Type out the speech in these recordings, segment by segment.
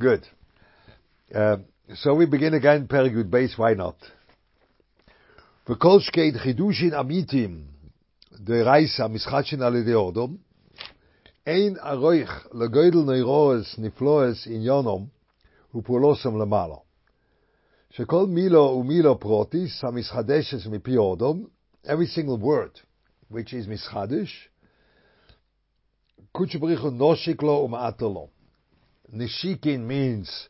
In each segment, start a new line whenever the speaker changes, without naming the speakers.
Good. Uh, so we begin again, Perigud base, why not? וכל שכן חידושין אמיתיים דרייסה משחטשין על ידי אודום, אין ארויך לגודל נוירועס נפלועס עניונום ופעולוסם למעלה. שכל מילו ומילו פרוטיס המשחדשס מפי אודום, every single word which is משחדש, קודש בריחו נושיק לו ומעטר לו. Nishikin means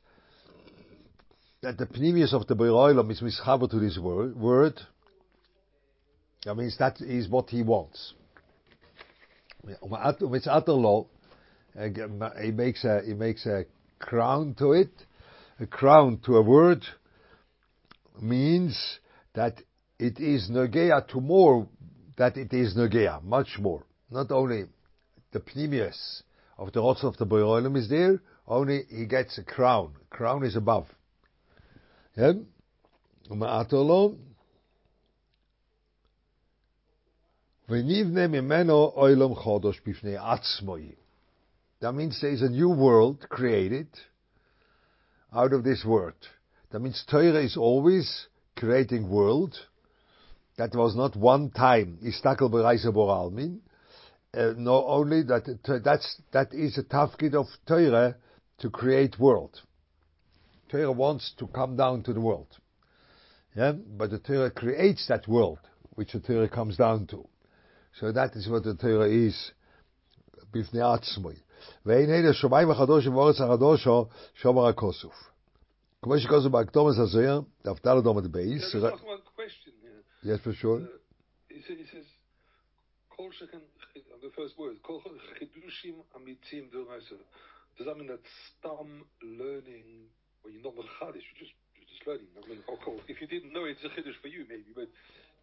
that the pneumius of the Beroilam is mischaber to this word. That means that is what he wants. With other law, He makes a he makes a crown to it. A crown to a word means that it is nogea to more that it is nogea, much more. Not only the pneumius of the rots of the Beroilam is there, only he gets a crown. Crown is above. Yeah? That means there is a new world created out of this word. That means Torah is always creating world. That was not one time. Istakel. Uh, not only that, that's, that is a tafkid of Torah to create world. Torah wants to come down to the world. Yeah? But the Torah creates that world, which the Torah comes down to. So that is what the Torah is. בפני עצמוי. ואין הנה שמיים החדוש ואורץ החדושו שומר הכוסוף. כמו שכוסוף באקטומס הזוהר, דף ד' עומד בייס.
Just ask one question here.
Yes, for sure.
Uh, he says, he says, כל שכן, the first word, כל חידושים אמיתיים דרייסה. does that mean that stam learning, when you're not mechadish, you're just, you're just learning? I mean, of course, if you didn't know it, it's a chiddush for you, maybe, but,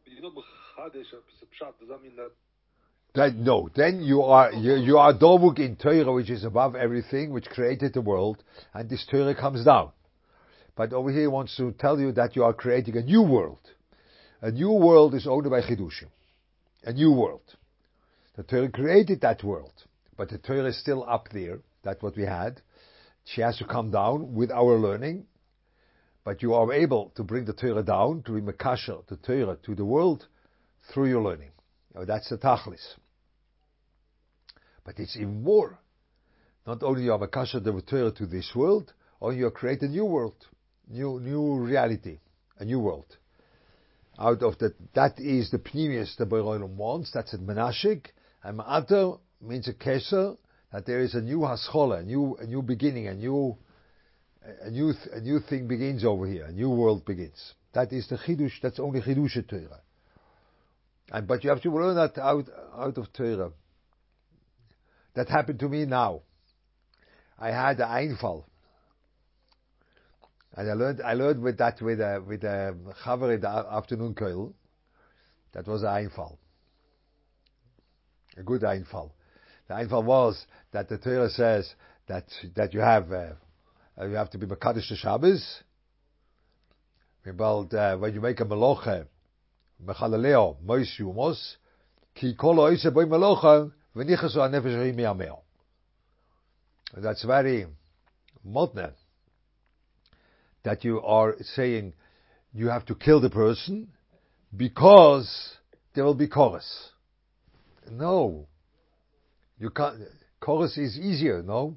but you're not mechadish, does that mean that
Then, no, then you are you, you are Dovuk in Torah, which is above everything, which created the world, and this Torah comes down. But over here, he wants to tell you that you are creating a new world. A new world is owned by Chidushim. A new world. The Torah created that world, but the Torah is still up there. That's what we had. She has to come down with our learning, but you are able to bring the Torah down, to be Makasha, the Torah, to the world through your learning. Now, that's the Tachlis. But it's even more. Not only you are Makasha the Torah to this world, or you create a new world, new new reality, a new world. Out of that, that is the pneumius the Beroilim wants. That's a menashik, and ma'ater means a keser that there is a new haschola, a new a new beginning, a new a new a new thing begins over here, a new world begins. That is the chidush. That's only chidush Torah. And but you have to learn that out out of Torah. That happened to me now. I had an Einfall. And I learned, I learned with that, with a, with a chaver in the afternoon koil. That was an Einfall. A good Einfall. The Einfall was that the Torah says that, that you have, uh, you have to be Makadish to Shabbos. Uh, when you make a meloche, mechalaleo, mois yumos, ki kol oise boy meloche, that's very modern. That you are saying you have to kill the person because there will be chorus. No. You can't, chorus is easier, no?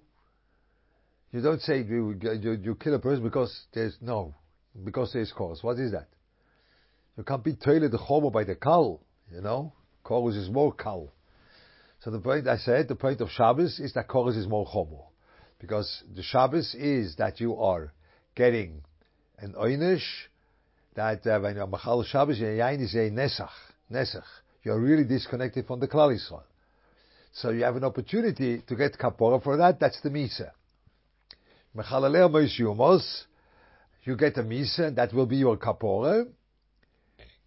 You don't say you, you, you kill a person because there's, no, because there's chorus. What is that? You can't be toilet the chomo by the kal, you know? Chorus is more kal. So the point I said, the point of Shabbos is that Chorus is more chomo. Because the Shabbos is that you are getting an oynish, that uh, when you're Machal Shabbos, your yain is a nesach, nesach. You're really disconnected from the Klal Yisrael. So you have an opportunity to get kapora for that, that's the Misa. You get a Misa, that will be your kapora.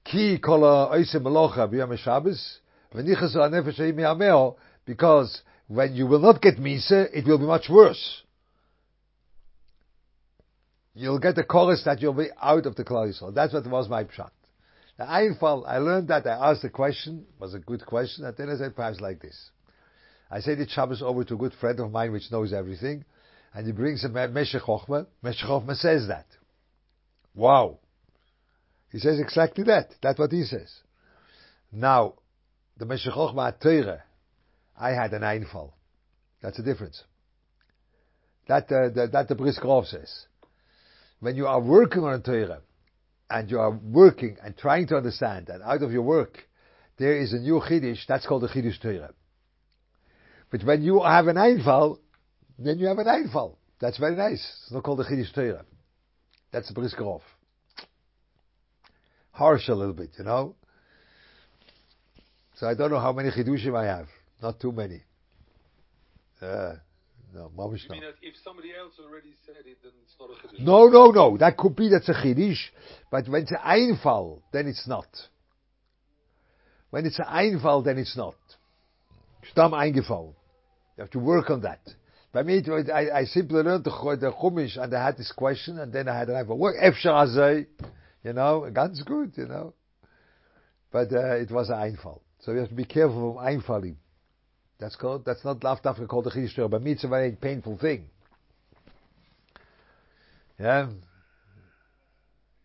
Ki kola oise melocha b'yom Shabbos, because when you will not get Misa, it will be much worse. You'll get the chorus that you'll be out of the Klal. That's what was my pshat. Now, I I learned that, I asked the question, was a good question, and then I said perhaps like this. I said it Shabbos over to a good friend of mine which knows everything, and he brings a Meshech Chochmah, Meshech Chochmah says that. Wow. He says exactly that. That's what he says. Now, the Meshech Chochmah Teire, I had an Einfall. That's the difference. That, uh, the, that the says. When you are working on a Torah, and you are working and trying to understand, and out of your work, there is a new Chiddush, that's called a Chiddush Torah. But when you have an Einfall, then you have an Einfall. That's very nice. It's not called a Chiddush Torah. That's the Brisker Rov. Harsh a little bit, you know? So I don't know how many Chidushim I have. Not too many. Uh, no, Mamish
that if somebody else already said it, then it's not a chiddush?
No, no, no. That could be that's a Chiddush. But when it's an Einfall, then it's not. When it's an Einfall, then it's not. Stam eingefallen. You have to work on that. By me, I, I simply learned the, the Chumash and I had this question and then I had an Einfall. Work, Efshar. You know, ganz good, you know. But uh, it was an Einfall. So you have to be careful of Einfalling. That's called, that's not Dafka called the Chiddush. By me, it's a very painful thing. Yeah.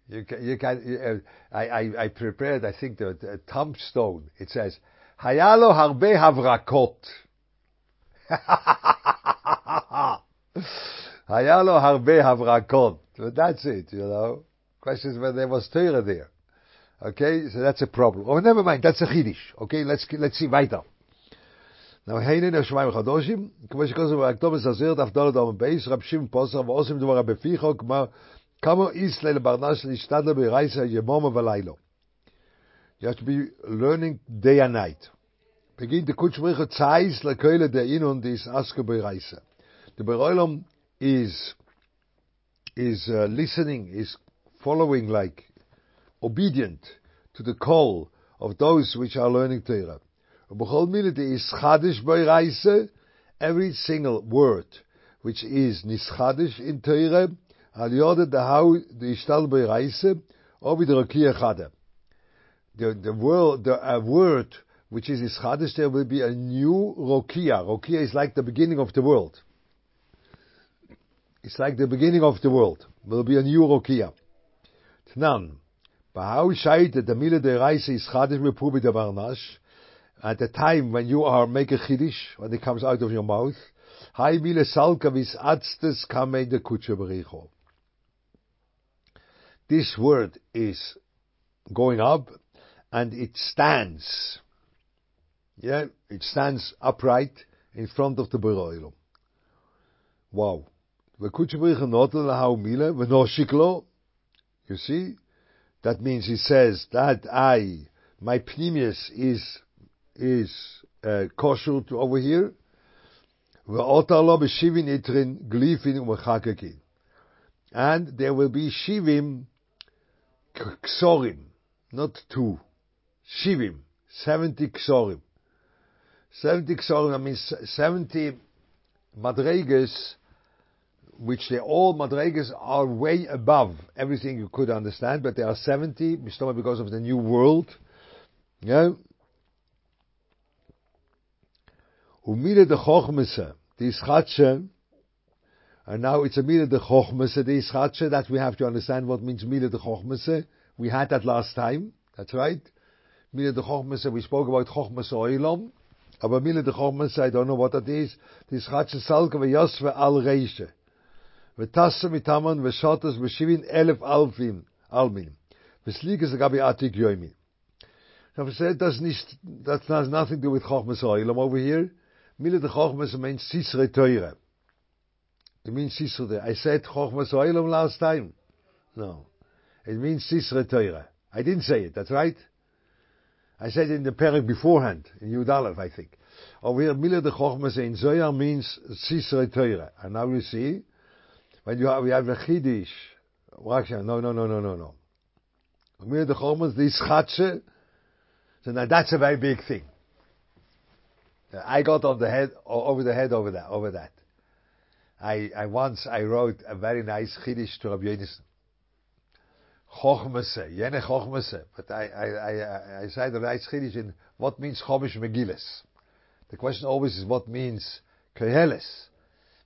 You can, you can, uh, I, I, I prepared, I think, the, the tombstone. It says, Hayalo harbe havrakot. Hayalo harbe havrakot. But that's it, you know. Question is whether there was Torah there. Okay, so that's a problem. Oh, never mind, that's a Chiddush. Okay, let's, let's see weiter. Now, heine in Shemaim Chadoshim, כמו שכתוב באקטומס עשרת אף דולת עמוד בייס, רב שמעון פוסר ועושים דבר בפיחו, כמו כמה ישראל לברנש להשתדל ברייסה ימומה ולילה. You have to be learning day and night. Begin the Kutschmriche Zeiss lekeule der in und is aske bereise. The Beroilom is is uh, listening, is following like obedient to the call of those which are learning Torah. B'chol minute is chadish bereise, every single word which is nischadish in Torah, al yode the how the ishtal bereise, or with the rakia chada. The the word the uh, word which is ischadish there will be a new rokia. Rokia is like the beginning of the world. It's like the beginning of the world. Will be a new rokia. Tnan. Bahau shaite the mile de reise is chadish bepubi de barnash. At the time when you are making chiddush, when it comes out of your mouth, hai mile salka vis atztes kame de kutsche bericho. This word is going up and it stands. Yeah, it stands upright in front of the Beroilum. Wow. You see? That means he says that I, my pneumius is is uh, kosher to over here. And there will be shivim ksorim, not two. Shivim, 70 ksorim. 70 ksorim, means 70 madregas, which they all madregas are way above everything you could understand, but there are 70, because of the new world. Yeah, Umile de Chochmese, the Ischatsche, and now it's a Mile de Chochmese, the Ischatsche, that we have to understand what means Mile de Chochmese. We had that last time, that's right. Mile de Chochmese, we spoke about Chochmese Oilom, aber Mile de Chochmese, I don't know what that is. The Ischatsche Salke ve Yosve al Reishe. Vetasse mitaman veshotas veshivin elef alfim, almin. Vesliges agabi atik yoimi. Now, we said that's, nicht, that has nothing to do with Chochmese Oilom over here. Mile de Chochmas means Sisre Teure. It means Sisre. I said Chochmas Oilam last time. No. It means Sisre Teure. I didn't say it, that's right. I said in the parak beforehand, in Yud I think. Over here, Mile de Chochmas in Zoyar means Sisre Teure. And now you see, when you have, we have a Chiddish, no, no, no, no, no, no. Mile de Chochmas, the Schatze, so now that's a very big thing. I got on the head over the head over that over that. I, I once I wrote a very nice chiddush to Rabbi Yonis. Chochmese, jene Chochmese. But I, I, I, I said the right chiddush in what means Chomish Megillas. The question always is what means Koheles.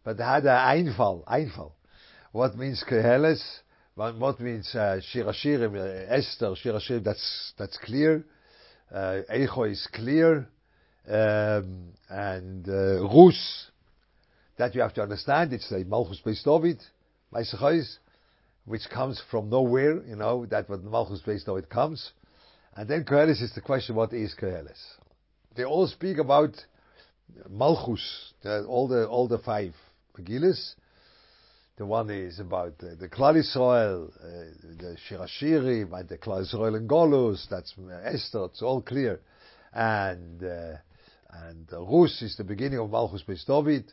but had a Einfall, Einfall. What means Keheles? What, means uh, Shirashirim, uh, Esther, Shirashirim, that's, that's clear. Uh, Eicho is clear. Um, and uh, Rus, that you have to understand, it's like Malchus Beis David, which comes from nowhere, you know, that what Malchus Beis it comes. And then Koheles is the question, what is Koheles? They all speak about Malchus, the, all the all the five Megillas. The one is about the, the Klal uh, the Shirashirim, and the Klal Yisrael and Golus. That's Esther. It's all clear, and uh, and Rus is the beginning of Malchus Beis David,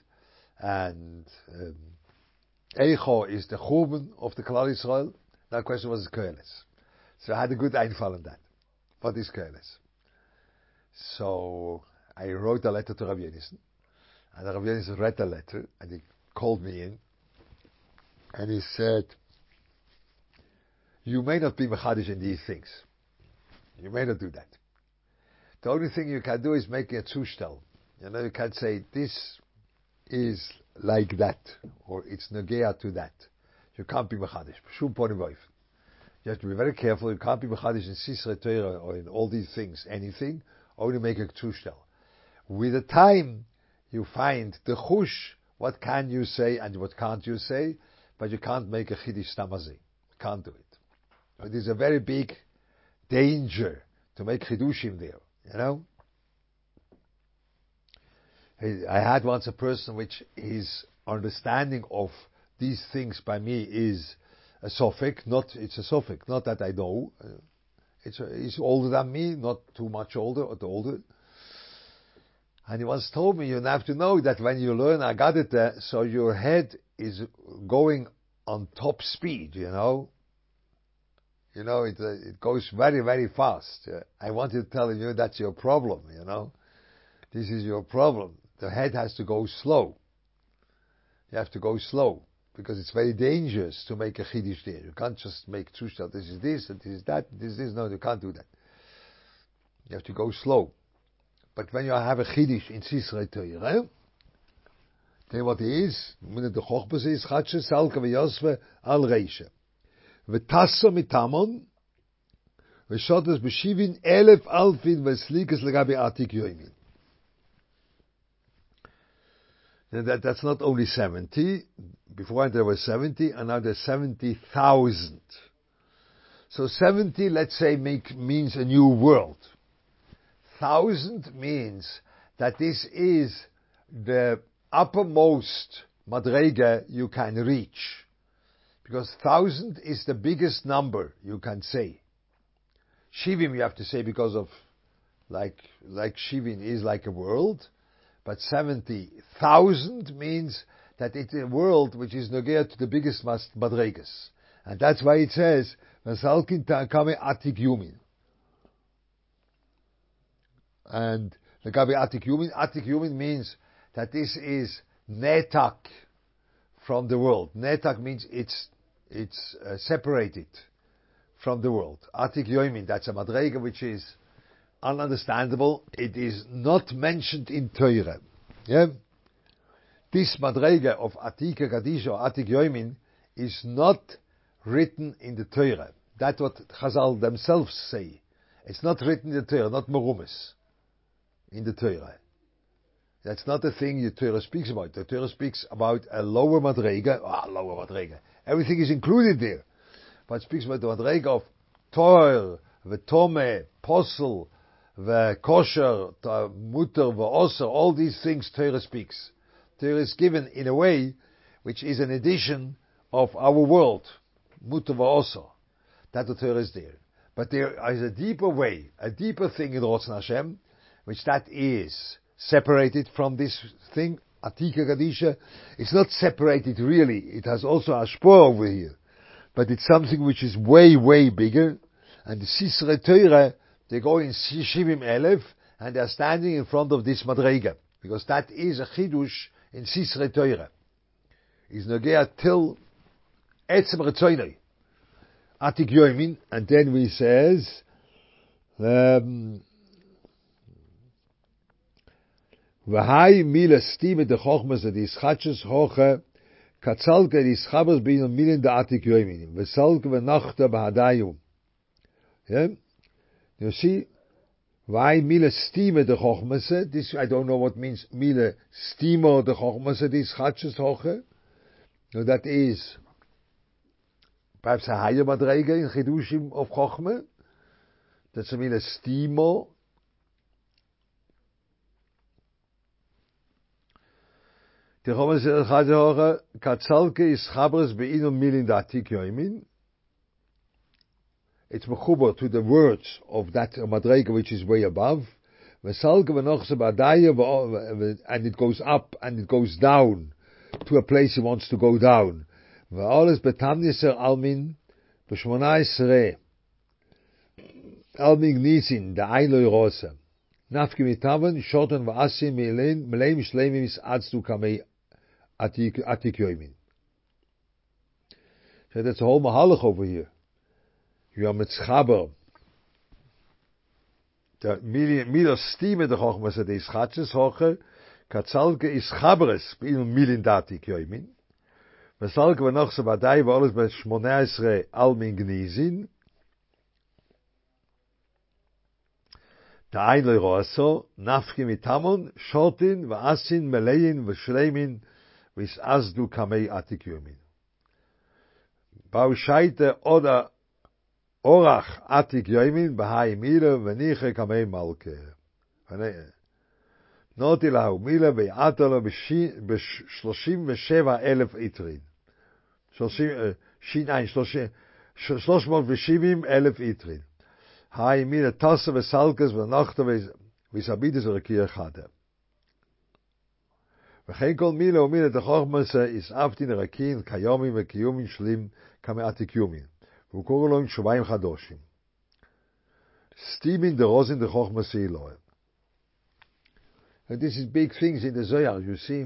and um, Eicho is the Churban of the Klal Yisrael. The question was Koheles. So I had a good einfall on that. What is Koheles? So I wrote a letter to Rabbi Yonison, and Rabbi Yonison read the letter, and he called me in, and he said, you may not be Mechadish in these things. You may not do that. The only thing you can do is make a Zustel. You know, you can say, this is like that, or it's Nagea to that. You can't be Mechadish. Shum You have to be very careful. You can't be Mechadish in Sisra Torah or in all these things, anything, only make a Zustel. With the time, you find the chush, what can you say and what can't you say, but you can't make a chiddush stamazi. Can't do it. It is a very big danger to make chidushim there, you know. I had once a person which his understanding of these things by me is a sophic, not, it's a sophic, not that I know. It's he's older than me, not too much older, but older. And he once told me, you have to know that when you learn Agadita, so your head is going on top speed, you know. You know, it, uh, it goes very, very fast. I wanted to tell you that's your problem, you know. This is your problem. The head has to go slow. You have to go slow because it's very dangerous to make a chiddush there. You can't just make zushtel. This is this and this is that. This is. No, you can't do that. You have to go slow. But when you have a chiddush in Sisrei Torah, then what it is, when the chokhbas is chatshe salka v'yosve al reisha. V'tassa mitamon, v'shotas b'shivin elef alfin v'slikas legabi atik yoimin. That, that's not only 70. Before there was 70, and now there's 70,000. So 70, let's say, make, means a new world. Thousand means that this is the uppermost madrega you can reach. Because thousand is the biggest number you can say. Shivim you have to say because of like like Shivim is like a world, but seventy thousand means that it's a world which is nogea to the biggest madregas. And that's why it says Vasalkin Kame Atik Yumin. And the Atik Yumin, Atik Yumin means that this is netak from the world. Netak means it's it's uh, separated from the world. Atik Yoimin, that's a madrega which is ununderstandable. It is not mentioned in Torah. Yeah? This madrega of Atika Kadisha or Atik Yoimin is not written in the Torah. That's what Chazal themselves say. It's not written in the Torah, not Merumis in the Torah. That's not the thing the Torah speaks about. The Torah speaks about a lower madrega, ah, lower madrega. Everything is included there. But it speaks about the madrega of the Tome, Posel, the Kosher, Mutter, Osir, all these things Torah speaks. Torah is given in a way which is an addition of our world. Mutter, Osir. That the Torah is there. But there is a deeper way, a deeper thing in Rotzen Hashem, which that is separated from this thing, Atika Gadisha. It's not separated really. It has also a spore over here. But it's something which is way, way bigger. And the Sisre Teure, they go in Shivim Elef, and they're standing in front of this Madrega. Because that is a Chidush in Sisre Teure. Is Nogea till Etzem Retzoinoi. Atik Yoimin, and then we says, um, V'hai mila stime de chochmas de ischatches hoche, katzalke de ischabers bin milen de atik yoimin, v'salke v'nachta b'hadayu. Yeah? You see, why mile stime de chochmase, this, I don't know what means mile stimo de chochmase, this chatches hoche. No, that is, perhaps a higher madrege in chidushim of chochme. That's a mile stimo. De chochmase de chatches hoche, katzalke is chabres beinu milin da atik yoimin. It's mechuber to the words of that madrega which is way above. Vesalke v'nochse b'adaya and it goes up and it goes down to a place he wants to go down. V'oles betamniser almin b'shmona esre almin gnisin da eiloi rosa. Nafki mitavan shoten v'asim meleim shleimim is adstu kamei atik yoimin. So that's a whole mahalach over here. You are mitzchaber. Der Mila stime de hoch was de schatches hoche, katzalke is chaberes bin milin datik yoimin. Vesalke we noch so badai wo alles bei 18 almin gnizin. Da einle roso, nafke mit tamon, shotin va asin melein ve shleimin, vis azdu kamei atik yoimin. Bau scheite oder אורח עתיק יוימין בהאי מילה וניחה כמי מלכה. נוטי לה ומילה ויעטה לו ב-37 אלף איטרין. 370 אלף איטרין. היי מילה טסה וסלקס ונחתה ויסבידה זו רכי אחד. וכן כל מילה ומילה תחוך מסה איסאפתין רכין כיומים וקיומים שלים כמעט יקיומים. הוא קורא לו עם שבעים חדושים. Steaming the rosin the chokhmah seal And this is big things in the Zohar, you see.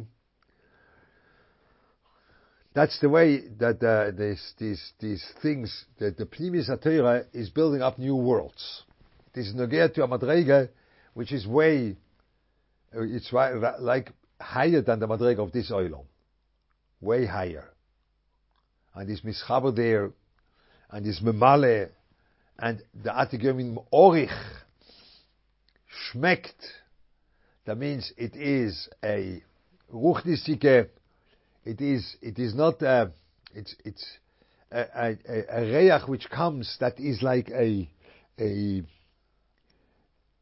That's the way that uh, this, these, these things, that the Pnimis HaTorah is building up new worlds. This is Nogea to a which is way, it's like higher than the Madrega of this oilom. Way higher. And this Mischaber there and is memale and the atigum in orich schmeckt that means it is a ruchnisike it is it is not a, it's it's a, a, a, reach which comes that is like a a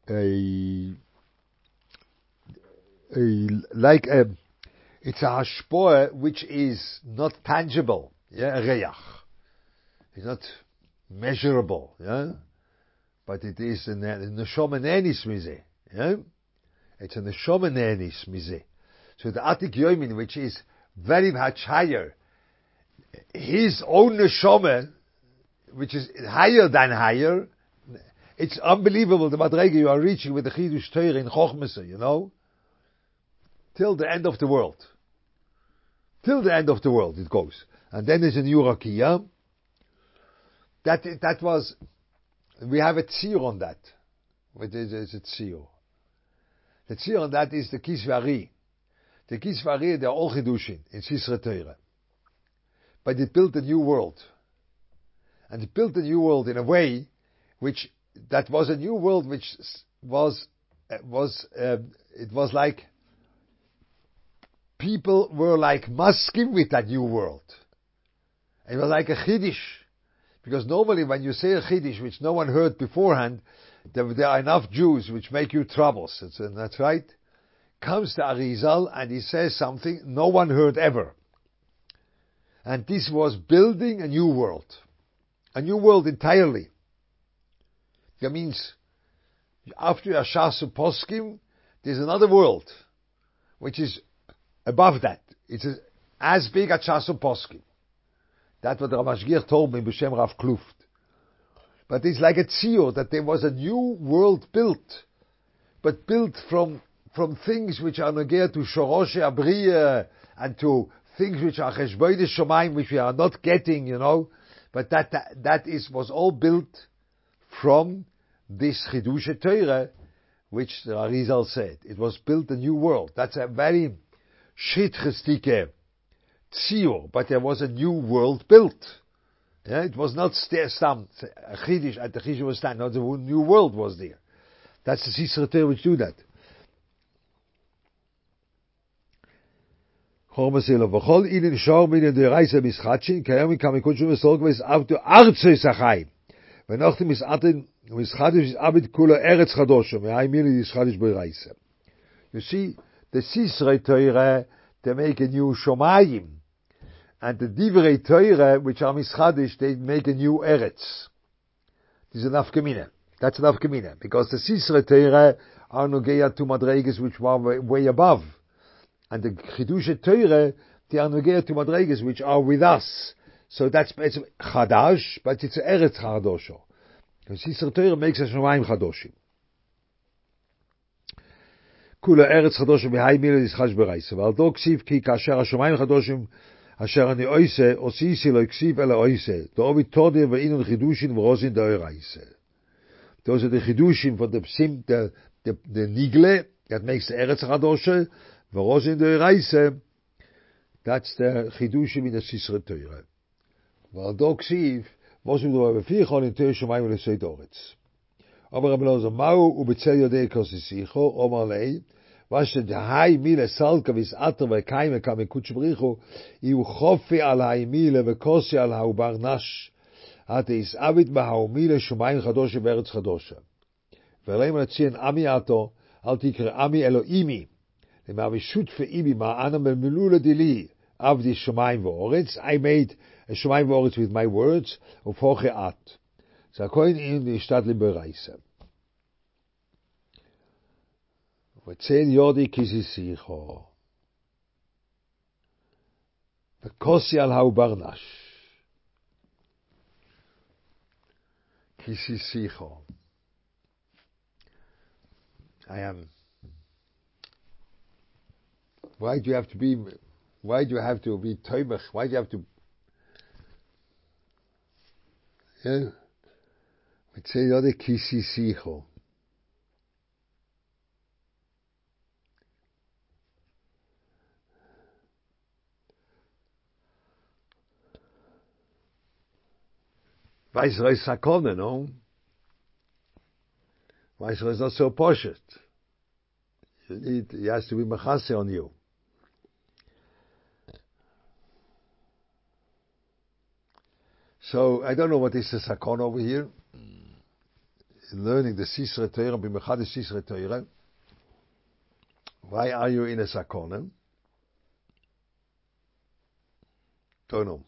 a, a like a it's a hashpoa which is not tangible yeah a reach it's not measurable, yeah? But it is a neshomenenis mize, yeah? It's a neshomenenis mize. So the Atik Yoimin, which is very much higher, his own neshome, which is higher than higher, it's unbelievable the madrege you are reaching with the chidush Torah in Chochmese, you know, till the end of the world, till the end of the world it goes, and then there's a new rakia, that that was we have a tzir on that. What is, a tzir? The tzir on that is the kisvari. The kisvari, they're all chedushin in Sisra Torah. But it built a new world. And it built a new world in a way which, that was a new world which was, was, uh, it was like, people were like masking with that new world. It was like a chiddush. Because normally when you say a Chiddush which no one heard beforehand, there, there are enough Jews which make you troubles. and that's right. Comes the Arizal and he says something no one heard ever. And this was building a new world. A new world entirely. That means after Ashasu Poskim, there's another world, which is above that. It's as big as Chasu Poskim. That's what Ramashgir told me, B'Shem Rav Kluft. But it's like a tzio, that there was a new world built, but built from, from things which are negea to Shorosh Abriya, and to things which are Cheshboide Shomayim, which we are not getting, you know. But that, that, that is, was all built from this Chidush Torah, which the Arizal said. It was built a new world. That's a very shitchestike tzior, but there was a new world built. Yeah, it was not stam chidish at the chidish was stand. No, the new world was there. That's the Sisra which do that. Chormasilo, v'chol inin shor min de reise mischatschen, kayom kam ikon shum sorg ves av tu artze sachai. ונאכתם מסעתן, ומסחדש עבד כולו ארץ חדושו, מהאמין לי ישחדש ברייסה. You see, the Sisrei Torah, they make a new Shomayim. And the Divrei Torah, which are Mischadish, they make a new Eretz. This is an Afkamina. That's an Afkamina. Because the Sisrei Torah are Nogeya to Madregas, which were way, above. And the Chidush Torah, they are Nogeya to Madregas, which are with us. So that's it's chadash, but it's eretz chadosho. Because Yisrael Torah makes a Shemaim chadoshim. Kula eretz chadoshim b'hai mila yischash b'reise. V'al do ksiv ki kasher ha-Shemaim chadoshim אשר אני אויסה, אוסי איסי לא הקסיב אלא אויסה, תאובי תודה ואינון חידושין ורוזין דאוי רייסה. תאוזי דה חידושים ודה פסים Nigle, ניגלה, את מייקס דה ארץ חדושה, ורוזין דאוי רייסה, תאצ דה חידושים מן הסיסרת תאירה. ועל דו קסיב, מוסים דובה בפי יכול לנטוי שומעים ולסוי דורץ. אבל רבי לא זמאו, ובצל יודי sicho, אומר לי, was der hai mile salke vis atter we keime kam kutsch bricho i u khofi al hai mile ve kosi al hau barnash hat is avit ba hau mile shumaim chadosh beretz chadosh ולאם לציין עמי עתו, אל תקרא עמי אלוהימי, למעבישות פאימי מענה ממלולה דלי, עבדי שמיים ואורץ, I made a שמיים ואורץ with my words, ופוכה את. זה הכל in die Stadt Libereise. bereise. Vatzel yodi kisi sicho. V'kosi al hau barnash. Kisi sicho. I am. Why do you have to be? Why do you have to be toimach? Why do you have to Yeah. וצא יודי כיסי שיחו. Viceroy Sakona, no? Viceroy is not so poshut. You need, he has to be machase on you. So I don't know what is the sakon over here. In learning the Sisra Torah, b'mechad Sisra Torah. Why are you in a sakon? Don't know.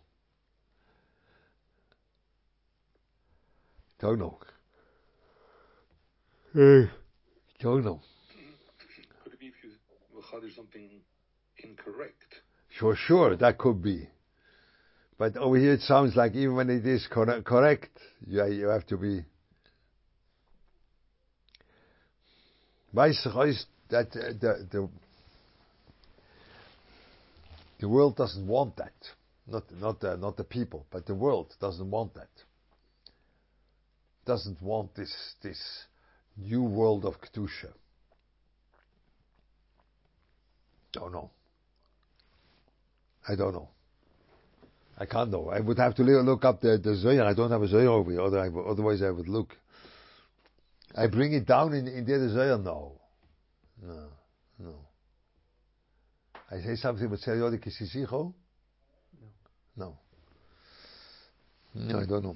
Don't know. Don't know.
Could it be if you Machadish something incorrect?
Sure, sure, that could be. But over here it sounds like even when it is cor- correct, you, you have to be. Weiß ist that uh, the, the the world doesn't want that. Not not uh, not the people, but the world doesn't want that. Doesn't want this this new world of kedusha. Don't know. I don't know. I can't know. I would have to look up the, the Zohar. I don't have a Zohar over here, otherwise I would look. I bring it down in, in the Zohar? No. No. No. I say something about Seriodi Kisisicho? No. No. No, I don't know.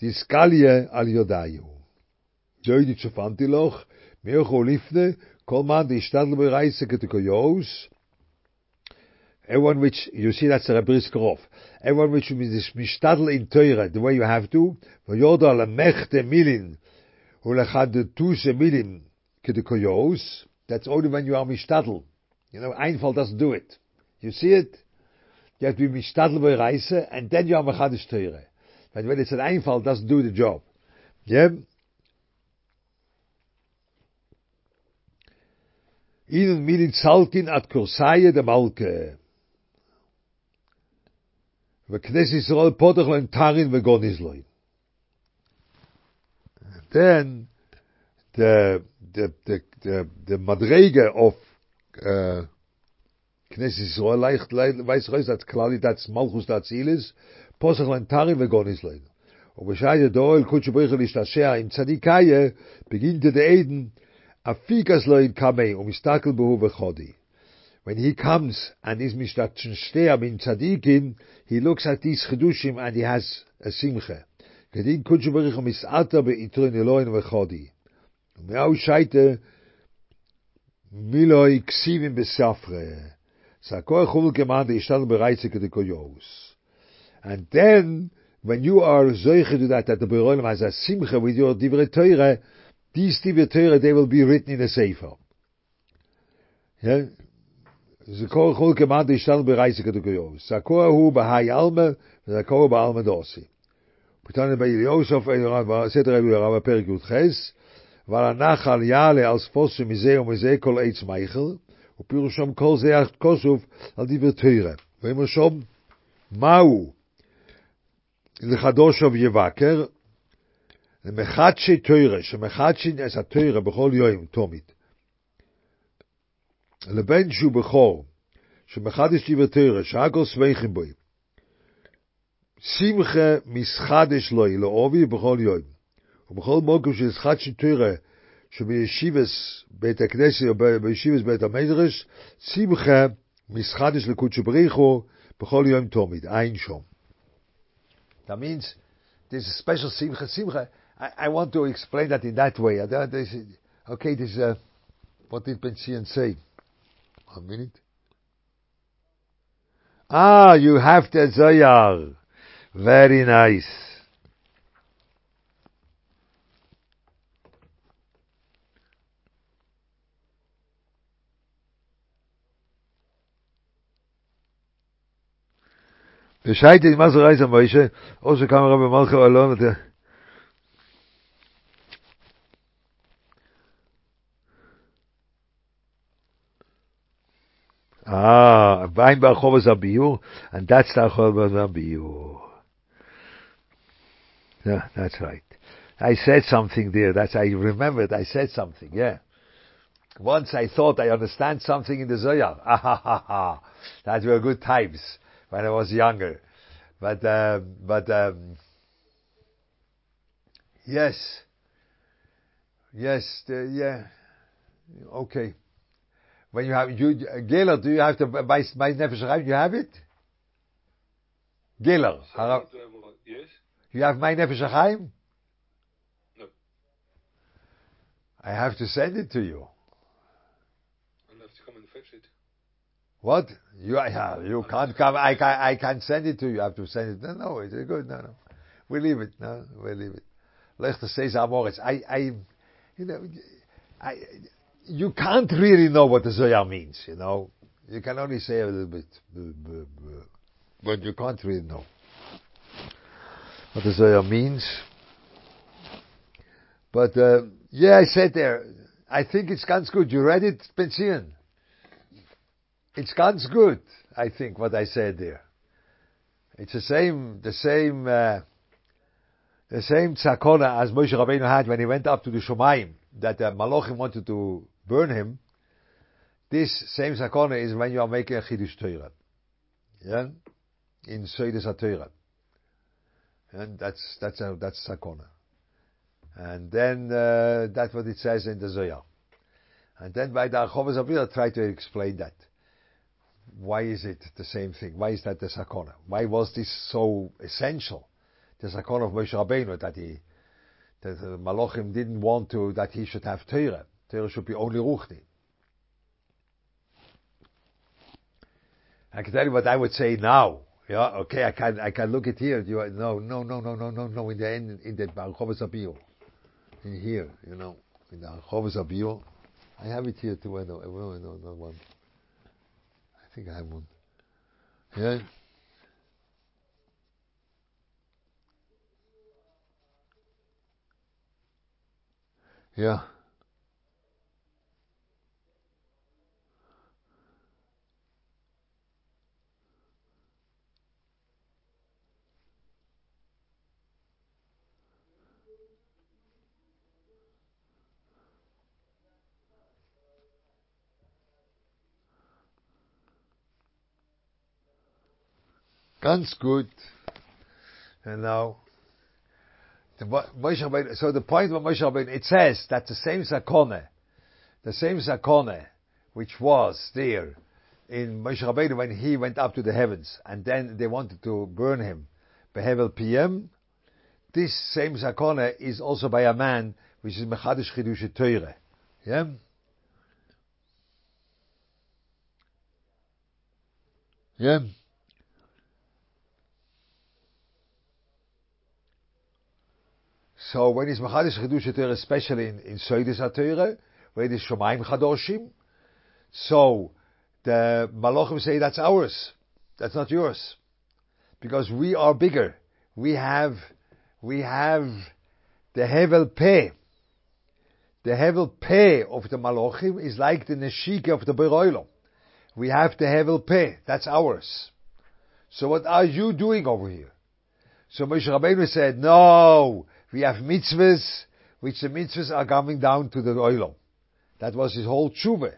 דיסקליה על יודאיו. זוהי דצופנתי לך, מירכו לפני, כל מן דאשתדלו ברייסה כתקויוס, Everyone which, you see that's a Rebriskerov. Everyone which is mishtadl in Torah, the way you have to, v'yoda lemechte milin, ulechad tuse milin, kedikoyos, that's only when you are mishtadl. You know, Einfall doesn't do it. You see it? You have to be mishtadl by reise, and then you are machadish teure. But when it's an Einfall, it doesn't do the job. Yeah? Ihnen milin zalkin at kursaye de malke. וכנס ישראל פותח להם תארין וגוניס להם. Then, the, the, the, the, the madrege of uh, Knesset Israel leicht, leicht, weiß raus, dass klar das Malchus da Ziel פוסח לנטרי וגוניס לידו. ובשעי זה דואל קודש בריך להשתעשע עם צדיקאיה, בגין דד עדן, אפיק אז לא ינקמי ומסתכל בו וחודי. When he comes and is mishtak tshin shteya min tzadikim, he looks at these chidushim and he has a simcha. Kedin kudshu berichu misata beitrin eloin vechodi. Umeyahu shaita miloi ksivim besafre. Sa koe chul kemande ishtal bereitze kedikoyohus. and then when you are zeuche to that that the boyon was a simche with your divre teure these divre teure they will be written in a sefer. Ja ze kol kol kemad ich stand bei reise ke do sa ko hu ba hay alme ze ko ba alme dosi. Putan bei yosef ey rab ba setre bi rab per gut ges war a nachal yale als fosse museum ze kol eits meichel u pyrosham kol ze kosuf al divre teure wenn man schon mau לחדושו יבקר, למחדשי תוירה, שמחדשי את התוירה בכל יום, תומית. לבן שהוא בכור, שמחדש לי תוירה, שהכל שמחים בו. שמחה מסחדש לוי, לאובי לא בכל יום. ובכל מוקר של חדשי תוירה, שבישיבס בית הכנסת או בישיבס בית המדרש, שמחה מסחדש לקודשי בריחו בכל יום תומית, אין שום. That means there's a special simcha. Simcha, I, I want to explain that in that way. Okay, this uh, what did Ben Zion say? One minute. Ah, you have the Zoyar. Very nice. Ah, Wein Abiur, and that's the Abiur. Yeah, that's right. I said something there. That's I remembered. I said something. Yeah. Once I thought I understand something in the Zohar. Ah ha ha ha. That were good times when I was younger. But um, but um, yes, yes, the, yeah. Okay. When you have you Geller, do you have to by by Nefesh? You have it. Geller.
Yes?
You have my Nefesh Chaim?
No.
I have to send it to you.
I'll have to come and fetch it.
What? You yeah, you can't come. I can I can send it to you. I have to send it. No, no, it's good. No, no. We leave it. No, we leave it. Lechter says Amoritz. I, I, you know, I, you can't really know what the Zoya means. You know, you can only say a little bit, but you can't really know what the Zoya means. But uh, yeah, I said there. I think it's ganz good. You read it, Pension? It's ganz good. I think what I said there. It's the same, the same, uh, the same tzakona as Moshe Rabbeinu had when he went up to the Shomayim, that the Malachim wanted to burn him. This same tzakona is when you are making a Chidush Torah. Yeah? In Seides HaTorah. And that's, that's, a, that's tzakona. And then, uh, that's what it says in the Zohar. And then by the Archovas Avila try to explain that. Why is it the same thing? Why is that the sakona? Why was this so essential? The sakona of Moshe Rabbeinu that he, that the Malachim didn't want to that he should have Torah. Torah should be only Ruchni. I can tell you what I would say now. Yeah, okay, I can I can look at here. You no no no no no no no in the end in the Archovas Avila. In here, you know, in the Archovas Avila. I have it here too. I know. No, no, no, one. I think I. Yeah. Yeah. Ganz gut. And now, the Moshe so the point of Moshe Rabbeinu, it says that the same Zakone, the same Zakone, which was there in Moshe Rabbeinu when he went up to the heavens, and then they wanted to burn him, Behevel PM, this same Zakone is also by a man, which is Mechadish Chidush Teure. Yeah? Yeah? So when it's Machadish Chidusha Torah, especially in, in Soidis HaTorah, where it is Shomayim Chadoshim, so the Malachim say that's ours. That's not yours. Because we are bigger. We have, we have the Hevel Peh. The Hevel Peh of the Malachim is like the Neshike of the Beroilom. We have the Hevel Peh. That's ours. So what are you doing over here? So Moshe Rabbeinu said, no, we have mitzvahs, which the mitzvahs are coming down to the oilom. That was his whole tshuva.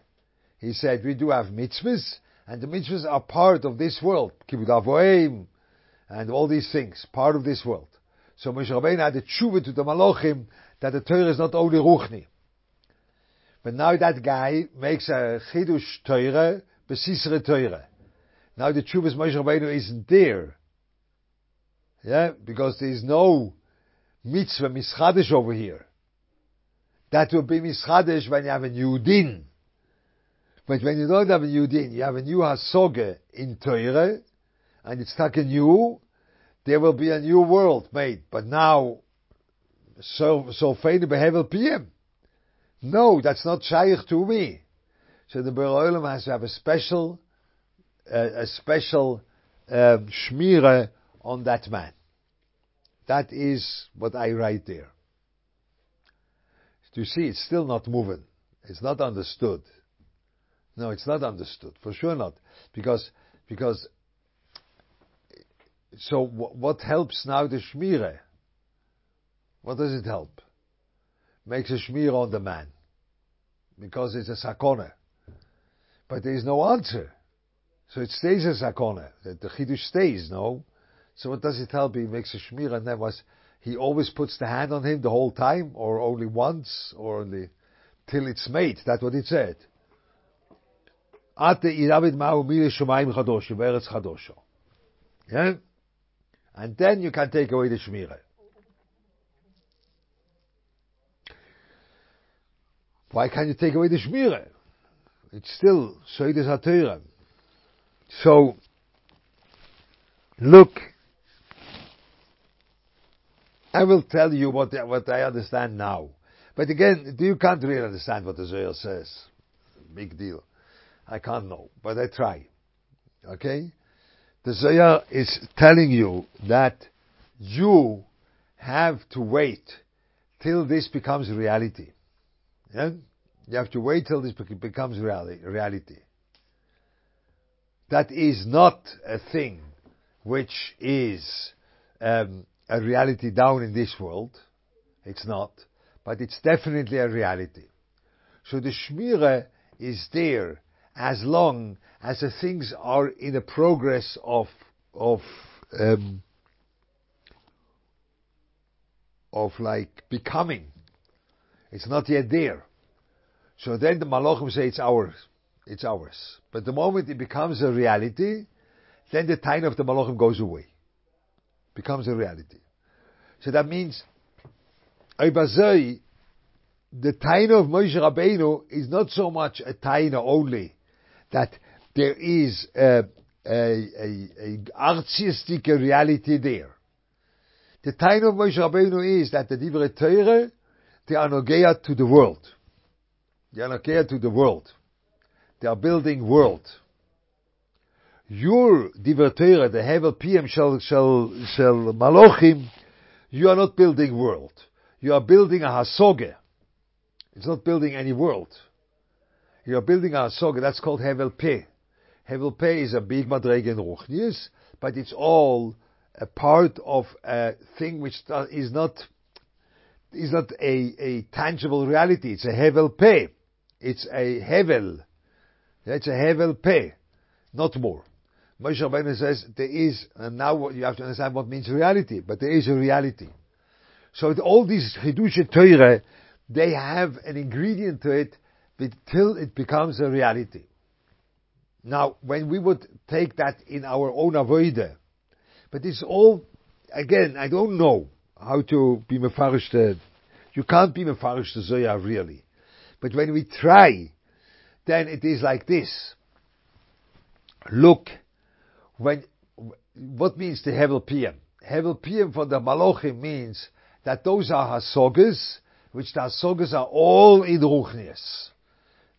He said, we do have mitzvahs, and the mitzvahs are part of this world. Kibbut avoim, and all these things, part of this world. So Moshe Rabbeinu had a tshuva to the Malachim that the Torah is not only Ruchni. But now that guy makes a chidush Torah, besisre Torah. Now the tshuva's Moshe Rabbeinu isn't there. Yeah, because there is no mitzvah mischadish over here. That will be mischadish when you have a new din. But when you don't have a new din, you have a new hasoge in Torah, and it's a you, there will be a new world made. But now, so so feine behevel PM. No, that's not shaykh to me. So the Beroilim has to have a special, uh, a special um, shmire on that man. That is what I write there. You see, it's still not moving. It's not understood. No, it's not understood. For sure not. Because, because, so what helps now the Shmire? What does it help? Makes a Shmire on the man. Because it's a Sakone. But there is no answer. So it stays a Sakone. The, Chidush stays, no? So what does it help? He makes a shmir, and then was he always puts the hand on him the whole time, or only once, or only till it's made. That's what it said. Yeah? And then you can take away the shmira. Why can't you take away the shmira? It's still Seides HaTorah. So, look I will tell you what, what I understand now. But again, you can't really understand what the Zohar says. Big deal. I can't know, but I try. Okay? The Zohar is telling you that you have to wait till this becomes reality. Yeah? You have to wait till this becomes reality. That is not a thing which is um, a reality down in this world. It's not. But it's definitely a reality. So the Shmire is there as long as the things are in a progress of, of, um, of like becoming. It's not yet there. So then the Malachim say it's ours. It's ours. But the moment it becomes a reality, then the time of the Malachim goes away becomes a reality. So that means, Ibazai, the taina of Moshe Rabbeinu is not so much a taina only that there is a, a, a, a artistic reality there. The taina of Moshe Rabbeinu is that the Divrei Torah, they are to the world. They are to the world. They are building world. Your divertere, the Hevel PM shall, shall, shall Malochim, you are not building world. You are building a Hasoge. It's not building any world. You are building a Hasoge, that's called Hevel P. Hevel P is a big Madrege in Ruchnius, but it's all a part of a thing which is not is not a, a tangible reality. It's a hevel pay. It's a hevel. It's a hevel pay, not more. Moshe Rabbeinu says there is, and now you have to understand what means reality, but there is a reality. So all these Chidusha Teure, they have an ingredient to it till it becomes a reality. Now, when we would take that in our own avoider, but it's all, again, I don't know how to be mefarish you can't be mefarish the Zoya really. But when we try, then it is like this. Look, when, what means the Hevel PM? Hevel PM for the Malochim means that those are Hasogas, which the Hasogas are all in Ruchnias.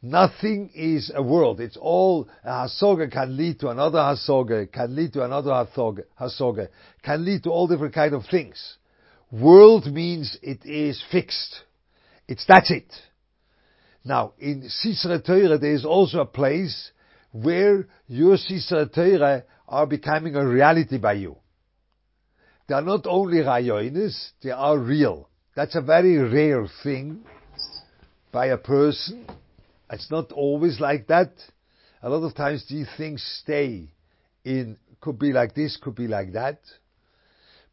Nothing is a world. It's all, a hasoga can lead to another hasoga, can lead to another hasoga, can lead to all different kind of things. World means it is fixed. It's, that's it. Now, in Sisra Torah, there is also a place where your Sisra Torah are becoming a reality by you. They are not only rayonis, they are real. That's a very rare thing by a person it's not always like that. A lot of times these things stay in, could be like this, could be like that.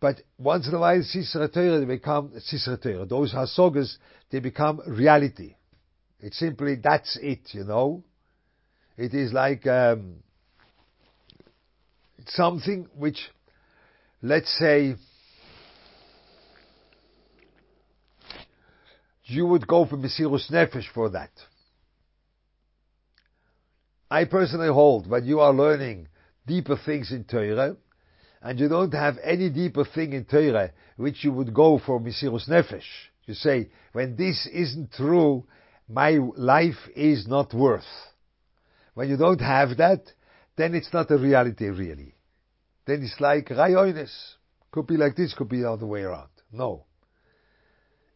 But once in a while, Sisra they become Sisra Those Hasogas, they become reality. It's simply, that's it, you know. It is like um, something which, let's say, you would go for Mesirus Nefesh for that. I personally hold when you are learning deeper things in Torah, and you don't have any deeper thing in Torah which you would go for Mesirus Nefesh. You say, when this isn't true, my life is not worth. When you don't have that, then it's not a reality really. Then it's like Rayonis. Could be like this, could be the other way around. No.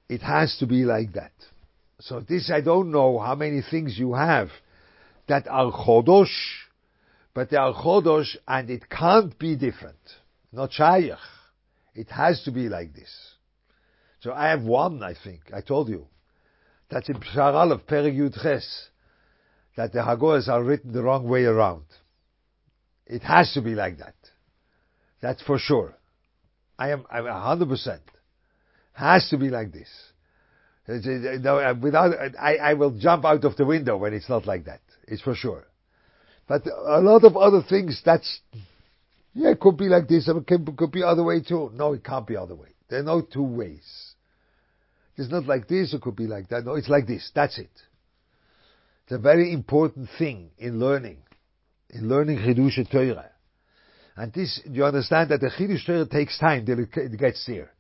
It has to be like that. So this I don't know how many things you have that are chodosh, but they are chodosh and it can't be different. Not shayach. It has to be like this. So I have one, I think. I told you. That's in Pshar of Perek Ches. That the Hagoras are written the wrong way around. It has to be like that. That's for sure. I am, I'm hundred percent. Has to be like this. No, uh, without, I, I will jump out of the window when it's not like that. It's for sure. But a lot of other things, that's, yeah, it could be like this, it could, could be other way too. No, it can't be other way. There are no two ways. It's not like this, it could be like that. No, it's like this. That's it. It's a very important thing in learning, in learning Chidush Torah. And this, you understand that the Chidush Torah takes time till it gets there.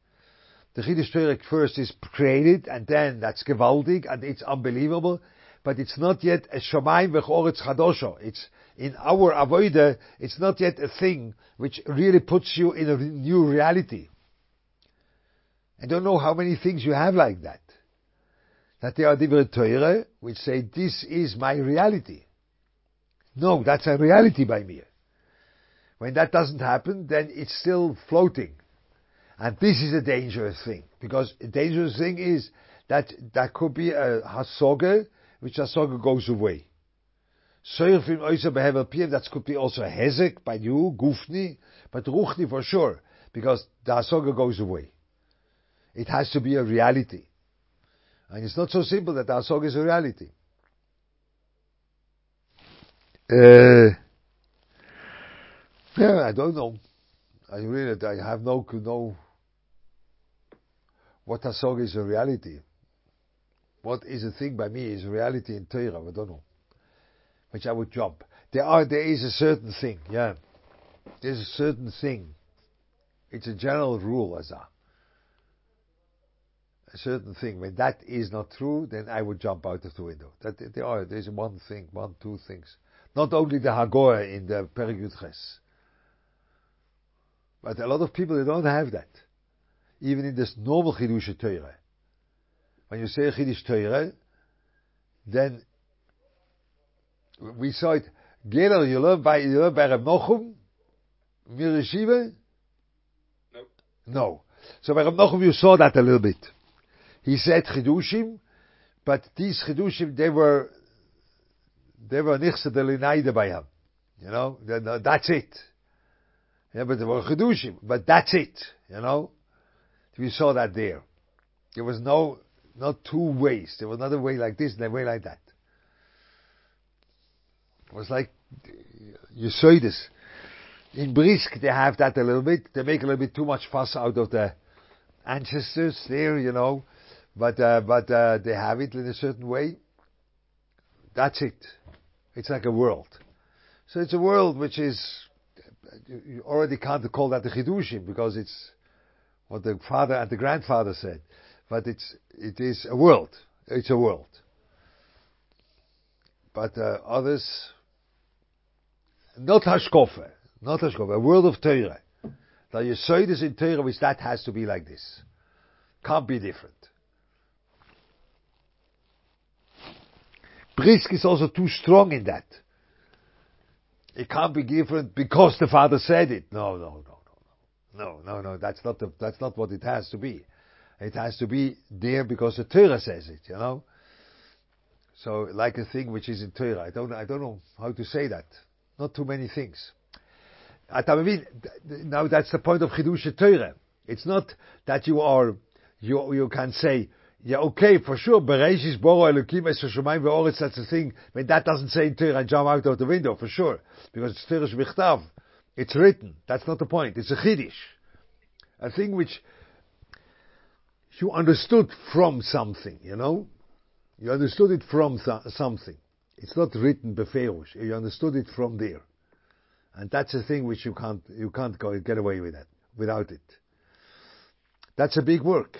The Chidush Torah first is created, and then that's gewaltig, and it's unbelievable, but it's not yet a Shomayim v'choretz chadosho. It's in our avoida, it's not yet a thing which really puts you in a new reality. I don't know how many things you have like that. That they are different Torah, which say, this is my reality. No, that's a reality by me. When that doesn't happen, then it's still floating. And this is a dangerous thing, because a dangerous thing is that that could be a hasoge which Hasoga goes away. Seirfim Oisa Behevel that could be also a Hezek by you, Gufni, but Ruchni for sure, because the Hasoga goes away. It has to be a reality. And it's not so simple that the Hasoga is a reality. Uh, yeah, I don't know. I really, I have no, no, what Hasoga is a reality. What is a thing by me is reality in Torah, I don't know. Which I would jump. There are, there is a certain thing, yeah. There's a certain thing. It's a general rule, as a, a certain thing. When that is not true, then I would jump out of the window. That there are there's one thing, one two things. Not only the Hagor in the Perigud Ches. But a lot of people they don't have that. Even in this normal Chidush Torah. When you say Chidush Torah, then we saw it. You learn by you learn by Reb Nochum,
No.
No. So by Reb Nochum you saw that a little bit. He said Chidushim, but these Chidushim they were they were nichts de Linaide by him. You know, that's it. Yeah, but they were Chidushim, but that's it. You know, we saw that there. There was no not two ways. There was not a way like this and a way like that. It was like you saw this. In Brisk, they have that a little bit. They make a little bit too much fuss out of the ancestors there, you know, but uh, but uh, they have it in a certain way. That's it. It's like a world. So it's a world which is you already can't call that the chidushim because it's what the father and the grandfather said, but it's it is a world. It's a world. But uh, others, not hashkofe, not hashkofe, a world of Torah. That you say this in Torah, which that has to be like this. Can't be different. Brisk is also too strong in that. It can't be different because the father said it. No, no, no, no, no, no, no. That's not the, that's not what it has to be. It has to be there because the Torah says it. You know. So like a thing which is in Torah. I don't I don't know how to say that. Not too many things. Ah, now that's the point of Chidusha Torah. It's not that you are you you can say yeah, okay, for sure, Bereshis Boro Elokim Es Hashemayim Ve'oretz, that's the thing. I that doesn't say in Torah, jump out of the window, for sure. Because it's Torah Shvichtav. It's written. That's not the point. It's a Chiddush. A thing which you understood from something, you know? You understood it from th- something. It's not written befeirush. You understood it from there. And that's a thing which you can't, you can't go, get away with that, without it. That's a big work.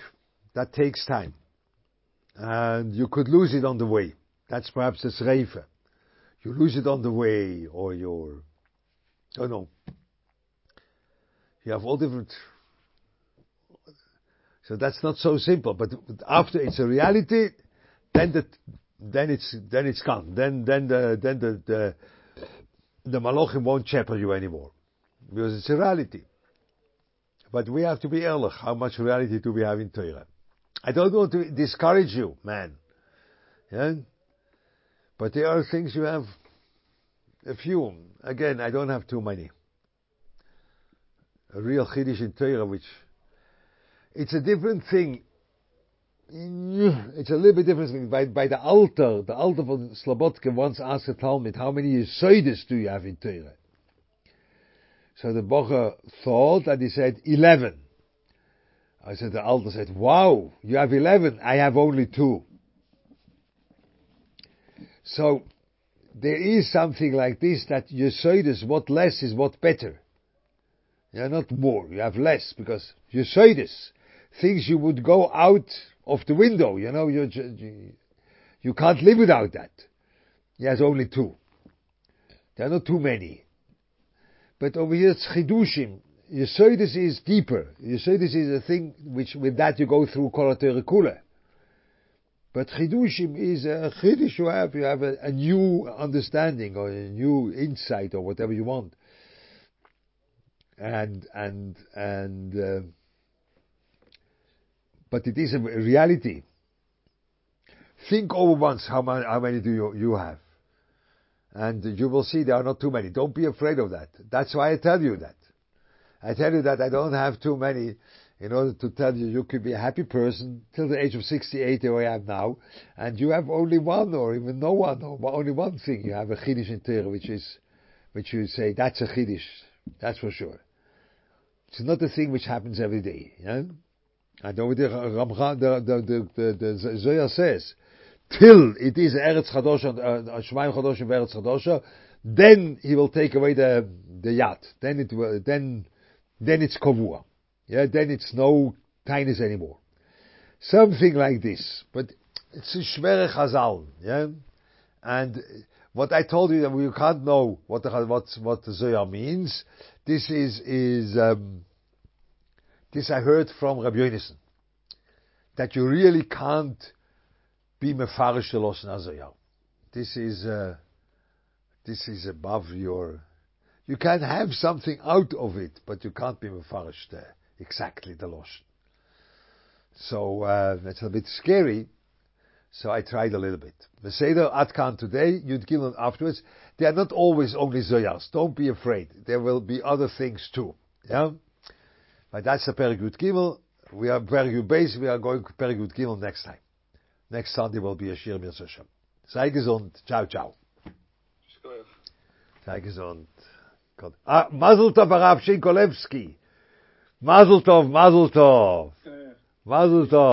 That takes time. And you could lose it on the way. That's perhaps the sreife. You lose it on the way, or you're, I don't know. You have all different, so that's not so simple. But after it's a reality, then the, then it's, then it's gone. Then, then the, then the, the, the Malachim won't shepherd you anymore. Because it's a reality. But we have to be ehrlich. How much reality do we have in Torah? I don't want to discourage you, man. Yeah? But there are things you have a few. Again, I don't have too many. A real Chiddush in Torah, which it's a different thing. It's a little bit different thing. By, by the Alter, the Alter von Slobodka once asked a talmid, how many Yesodis do you have in Torah? So the Bocher thought and he said 11. I said, the Alter said, wow, you have 11, I have only two. So, there is something like this that you say this, what less is what better. Yeah, not more, you have less, because you say this. things you would go out of the window, you know, you, you, you can't live without that. He has only two. There are not too many. But over here it's chidushim. Yesodis is deeper. Yesodis is a thing which, with that you go through Kol Kula. But chidushim is a chidush you have. You have a, a, new understanding or a new insight or whatever you want. And and and. Uh, but it is a reality. Think over once how many, how many do you, you have? And you will see there are not too many. Don't be afraid of that. That's why I tell you that. I tell you that I don't have too many in order to tell you you could be a happy person till the age of 68 where I am now, and you have only one or even no one or only one thing. You have a Chiddush in Torah, which is, which you say, that's a Chiddush. That's for sure. It's not a thing which happens every day. Yeah? And over the Ramchan, the, the, the, the, the Zohar says, till it is Eretz Chadosh, uh, Shemaim Chadosh and Eretz Chadosh, then he will take away the, the yat. Then it will, then, then it's Kovua. Yeah, then it's no tinus anymore. Something like this. But it's a schwere chazal, yeah? And what I told you that we can't know what the, what, what the Zohar means. This is, is, um, this I heard from Rabbi Yonason. That you really can't be mefarish the. This is, uh, this is above your, you can have something out of it, but you can't be mefarish the, exactly the Loshen. So, uh, that's a bit scary. So I tried a little bit. The Seder Atkan today, Yud Gimel afterwards. They are not always only Zoyars. Don't be afraid. There will be other things too. Yeah? But that's the Perik Yud Gimel. We are Perik Yud Beis. We are going to Perik Yud Gimel next time. Next Sunday will be a Shir Mir Hashem. Sei gesund. Ciao, ciao. Sei gesund. אה, מזל טוב הרב שינקולבסקי. מזל טוב, מזל טוב. כן. מזל טוב.